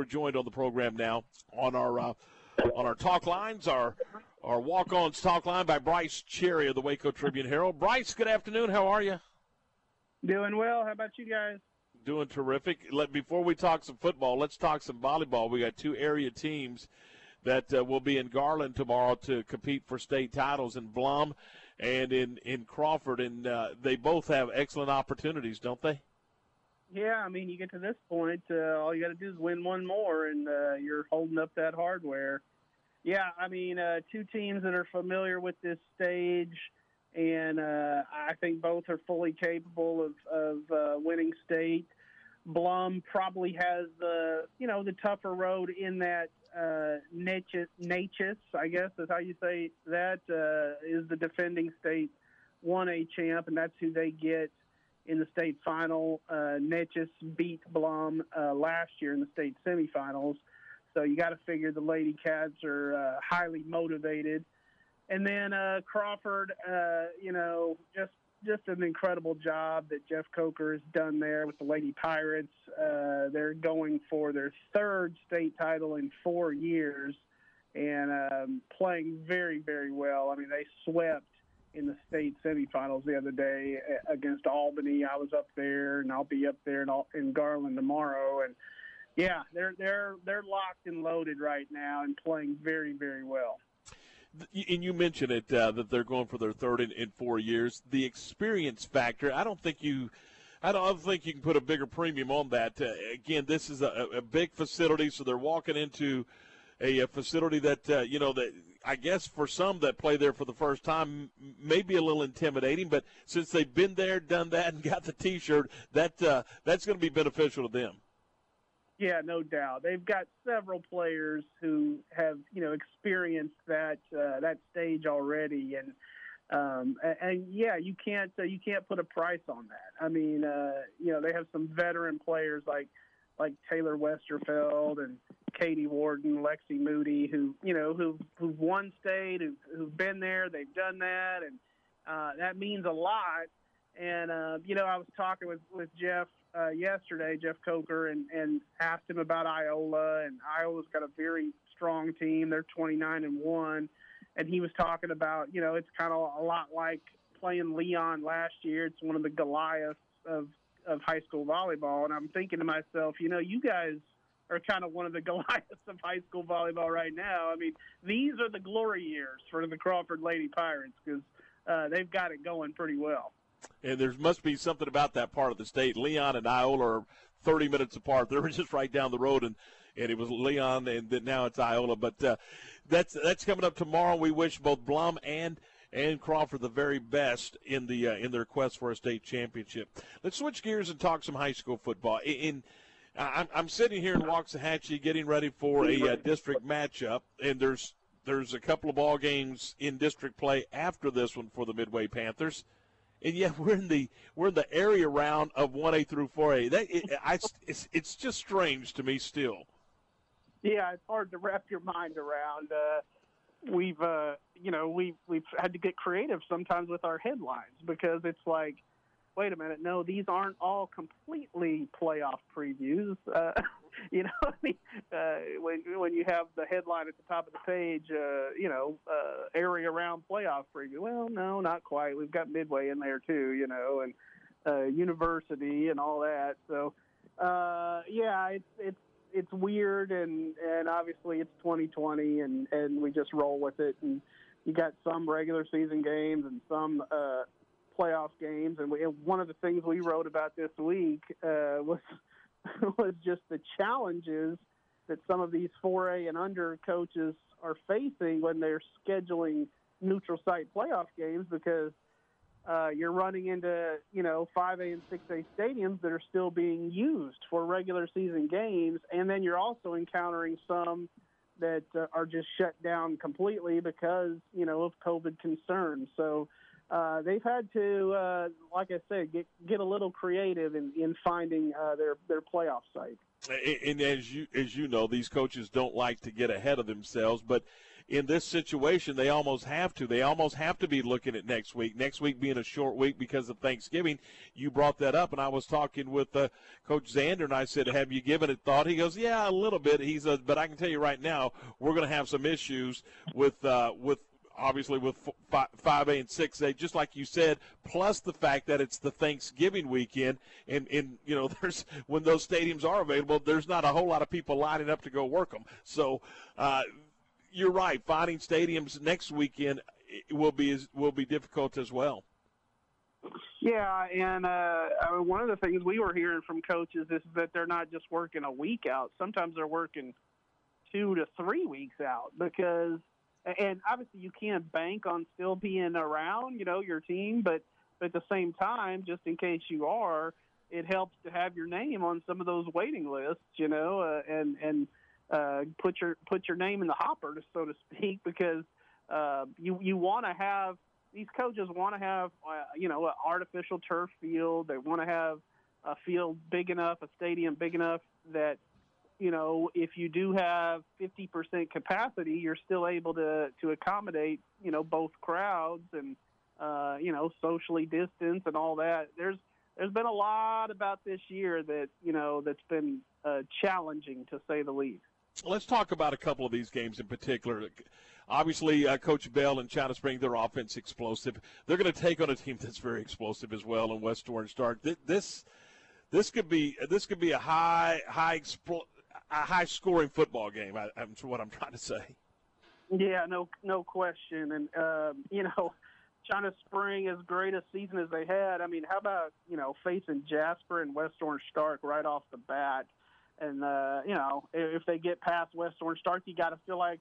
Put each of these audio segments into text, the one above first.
we're joined on the program now on our uh, on our talk lines, our our walk-ons talk line by Brice Cherry of the Waco Tribune Herald. Brice, good afternoon. How are you? Doing well. How about you guys? Doing terrific. Let before we talk some football, let's talk some volleyball. We got two area teams that uh, will be in Garland tomorrow to compete for state titles in Blum and in in Crawford, and uh, they both have excellent opportunities, don't they? Yeah, I mean, you get to this point, uh, all you got to do is win one more, and uh, you're holding up that hardware. Yeah, I mean, uh, two teams that are familiar with this stage, and uh, I think both are fully capable of, of uh, winning state. Blum probably has the you know the tougher road in that uh, Neches, I guess is how you say that uh, is the defending state 1A champ, and that's who they get in the state final. Uh, Neches beat Blum uh, last year in the state semifinals. So you got to figure the Lady Cats are uh, highly motivated. And then uh, Crawford, uh, you know, just just an incredible job that Jeff Coker has done there with the Lady Pirates. Uh, they're going for their third state title in four years and um, playing very, very well. I mean, they swept in the state semifinals the other day against Albany. I was up there, and I'll be up there in, in Garland tomorrow. And yeah, they're they're they're locked and loaded right now and playing very, very well and you mentioned it uh, that they're going for their third in, in four years. The experience factor, I don't think you. I don't think you can put a bigger premium on that. Uh, again, this is a, a, big facility, so they're walking into a, a facility that uh, you know that I guess for some that play there for the first time may be a little intimidating, but since they've been there, done that, and got the T-shirt, that uh, that's going to be beneficial to them. Yeah, no doubt. They've got several players who have you know experienced that uh, that stage already, and um, and yeah, you can't uh, you can't put a price on that. I mean, uh, you know, they have some veteran players like like Taylor Westerfeld and Katie Warden, Lexi Moody, who you know who who've won state, who've, who've been there, they've done that, and uh, that means a lot. And uh, you know, I was talking with with Jeff uh, yesterday, Jeff Coker, and, and asked him about Iola. And Iola's got a very strong team. They're 29 and one, and he was talking about you know it's kind of a lot like playing Leon last year. It's one of the Goliaths of of high school volleyball. And I'm thinking to myself, you know, you guys are kind of one of the Goliaths of high school volleyball right now. I mean, these are the glory years for the Crawford Lady Pirates because uh, they've got it going pretty well and there must be something about that part of the state. Leon and Iola are 30 minutes apart. They were just right down the road, and and it was Leon, and then now it's Iola. But uh, that's that's coming up tomorrow. We wish both Blum and and Crawford the very best in the uh, in their quest for a state championship. Let's switch gears and talk some high school football. In, in I'm, I'm sitting here in Waxahachie getting ready for a uh, district matchup, and there's there's a couple of ball games in district play after this one for the Midway Panthers and yet we're in the we're in the area round of one A through four A. That it, I, it's it's just strange to me still. Yeah, it's hard to wrap your mind around. Uh, we've uh, you know we we've had to get creative sometimes with our headlines because it's like, wait a minute, no, these aren't all completely playoff previews. Uh, you know, uh, when when you have the headline at the top of the page, uh, you know, uh, area around playoff preview. Well, no, not quite. We've got Midway in there too, you know, and uh, university and all that. So, uh, yeah, it's it's it's weird, and and obviously it's 2020, and and we just roll with it. And you got some regular season games and some. Uh, playoff games and, we, and one of the things we wrote about this week uh, was was just the challenges that some of these 4A and under coaches are facing when they're scheduling neutral site playoff games because uh, you're running into you know 5A and 6A stadiums that are still being used for regular season games, and then you're also encountering some that uh, are just shut down completely because you know of COVID concerns. So uh, they've had to, uh, like I said, get get a little creative in, in finding uh, their their playoff site. And as you as you know, these coaches don't like to get ahead of themselves. But in this situation, they almost have to. They almost have to be looking at next week. Next week being a short week because of Thanksgiving. You brought that up, and I was talking with uh, Coach Zander, and I said, "Have you given it thought?" He goes, "Yeah, a little bit." He says, "But I can tell you right now, we're going to have some issues with uh, with obviously with 5A and 6A, just like you said, plus the fact that it's the Thanksgiving weekend, and, and you know, there's when those stadiums are available, there's not a whole lot of people lining up to go work them. So uh, you're right. Finding stadiums next weekend will be will be difficult as well. Yeah, and uh, I mean, one of the things we were hearing from coaches is that they're not just working a week out. Sometimes they're working two to three weeks out because, and obviously you can't bank on still being around, you know, your team, but, but at the same time, just in case you are, it helps to have your name on some of those waiting lists, you know, uh, and and uh, put your put your name in the hopper, so to speak, because uh, you you want to have these coaches want to have uh, you know an artificial turf field. They want to have a field big enough, a stadium big enough that you know if you do have 50% capacity, you're still able to to accommodate you know both crowds and uh, you know socially distance and all that. There's there's been a lot about this year that you know that's been uh, challenging to say the least. Let's talk about a couple of these games in particular. Obviously, uh, Coach Bell and China Spring, their offense explosive. They're going to take on a team that's very explosive as well in West Orange Stark. This this could be this could be a high high expl- a high scoring football game. I, I'm what I'm trying to say. Yeah, no no question, and um, you know. China Spring as great a season as they had. I mean, how about you know facing Jasper and West Orange Stark right off the bat? And uh, you know, if they get past West Orange Stark, you got to feel like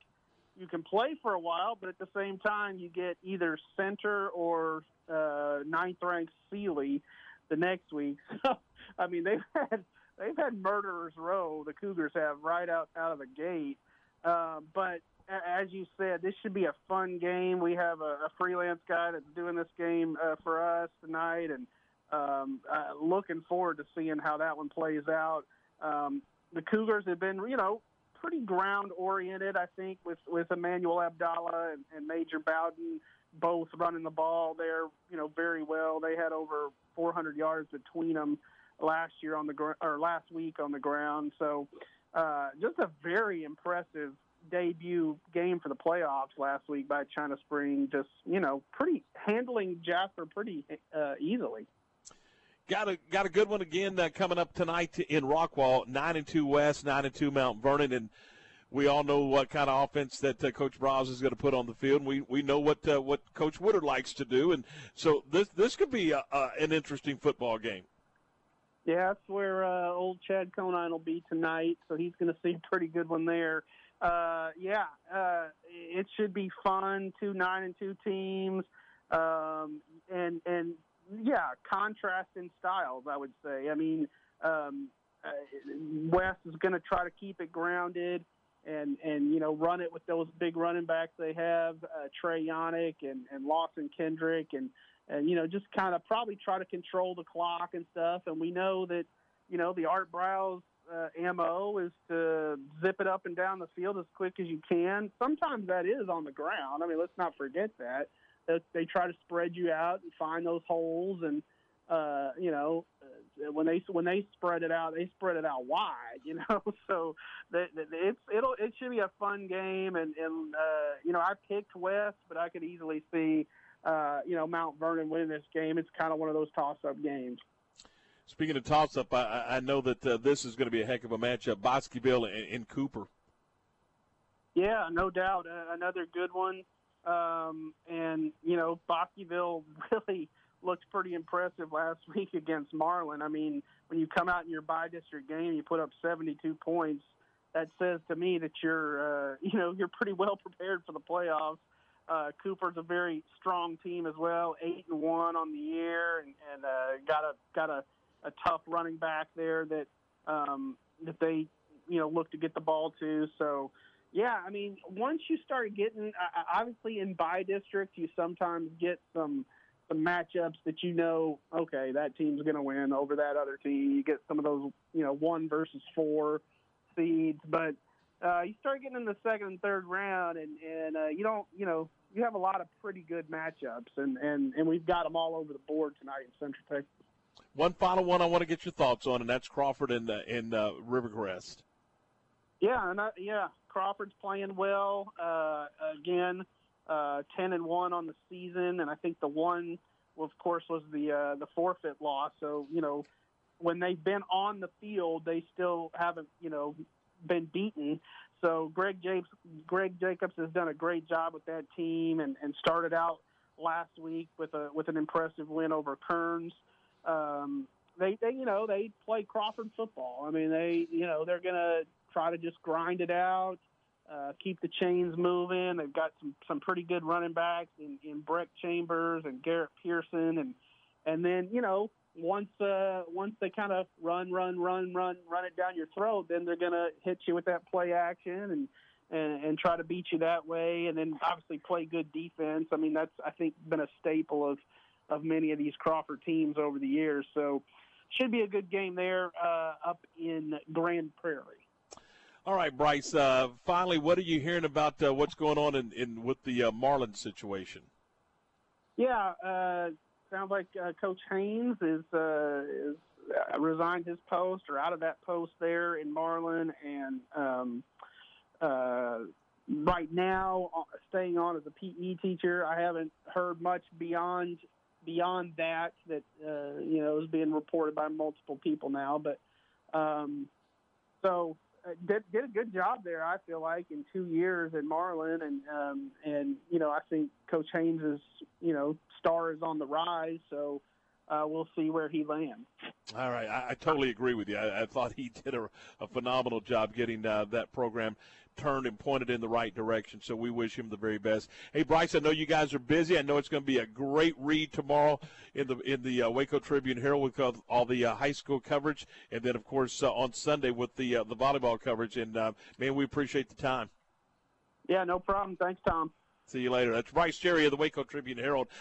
you can play for a while, but at the same time, you get either center or uh, ninth ranked Sealy the next week. So, I mean, they've had they've had murderers row. The Cougars have right out out of the gate. Uh, but as you said, this should be a fun game. We have a, a freelance guy that's doing this game uh, for us tonight, and um, uh, looking forward to seeing how that one plays out. Um, the Cougars have been, you know, pretty ground oriented, I think, with with Emmanuel Abdallah and, and Major Bowden both running the ball there, you know, very well. They had over 400 yards between them last year on the gr- or last week on the ground. So, uh, just a very impressive debut game for the playoffs last week by China Spring. Just you know, pretty handling Jasper pretty uh, easily. Got a got a good one again uh, coming up tonight in Rockwall. Nine and two West, nine and two Mount Vernon, and we all know what kind of offense that uh, Coach Briles is going to put on the field. We we know what uh, what Coach Woodard likes to do, and so this this could be a, an interesting football game. Yeah, that's where uh, old Chad Conine will be tonight, so he's going to see a pretty good one there. Uh, yeah, uh, it should be fun. Two nine and two teams, um, and and yeah, contrast in styles, I would say. I mean, um, uh, West is going to try to keep it grounded and and you know run it with those big running backs they have, uh, Trey Yannick and and Lawson Kendrick, and and you know just kind of probably try to control the clock and stuff. And we know that you know the Art Briles uh, mo is to zip it up and down the field as quick as you can. Sometimes that is on the ground. I mean, let's not forget that they, they try to spread you out and find those holes and uh, you know, uh, when they when they spread it out, they spread it out wide. You know, so that, it's it'll it should be a fun game. And and uh, you know, I picked West, but I could easily see uh, you know Mount Vernon winning this game. It's kind of one of those toss up games. Speaking of toss up, I, I know that uh, this is going to be a heck of a matchup. Bosqueville and, and Cooper. Yeah, no doubt. Uh, another good one. Um, and, you know, Bosqueville really looked pretty impressive last week against Marlin. I mean, when you come out in your bi-district game, you put up 72 points. That says to me that you're, uh, you know, you're pretty well prepared for the playoffs. Uh, Cooper's a very strong team as well, eight and one on the year, and, and uh, got a got a, a tough running back there that um, that they you know look to get the ball to. So yeah, I mean, once you start getting, obviously in bi-district, you sometimes get some some matchups that you know, okay, that team's going to win over that other team. You get some of those, you know, one versus four seeds, but uh, you start getting in the second and third round, and and uh, you don't, you know, you have a lot of pretty good matchups, and and and we've got them all over the board tonight in Central Texas. One final one I want to get your thoughts on, and that's Crawford and uh, in uh, Rivercrest. Yeah, and I, yeah, Crawford's playing well. Uh, again, uh, ten and one on the season, and I think the one, of course, was the uh, the forfeit loss. So you know, when they've been on the field, they still haven't you know been beaten. So Greg Jacobs, Greg Jacobs has done a great job with that team, and, and started out last week with a with an impressive win over Kerens. Um, they, they, you know, they play Crawford football. I mean, they, you know, they're gonna try to just grind it out, uh, keep the chains moving. They've got some some pretty good running backs in, in Breck Chambers and Garrett Pearson, and and then you know once uh, once they kind of run, run, run, run, run it down your throat, then they're gonna hit you with that play action and. And, and try to beat you that way, and then obviously play good defense. I mean, that's I think been a staple of of many of these Crawford teams over the years. So, should be a good game there uh, up in Grand Prairie. All right, Brice. Uh, finally, what are you hearing about uh, what's going on in, in with the uh, Marlins situation? Yeah, uh, sounds like uh, Coach Haynes is uh, is resigned his post or out of that post there in Marlin, and um, right now staying on as a PE teacher. I haven't heard much beyond beyond that that uh, you know is being reported by multiple people now. But um, so uh, did did a good job there. I feel like in two years in Marlin, and um, and you know I think Coach Haynes' you know star is on the rise. So. Uh, we'll see where he lands. All right, I, I totally agree with you. I, I thought he did a, a phenomenal job getting uh, that program turned and pointed in the right direction. So we wish him the very best. Hey, Brice, I know you guys are busy. I know it's going to be a great read tomorrow in the in the uh, Waco Tribune Herald with all the uh, high school coverage, and then of course uh, on Sunday with the uh, the volleyball coverage. And uh, man, we appreciate the time. Yeah, no problem. Thanks, Tom. See you later. That's Brice Cherry of the Waco Tribune Herald.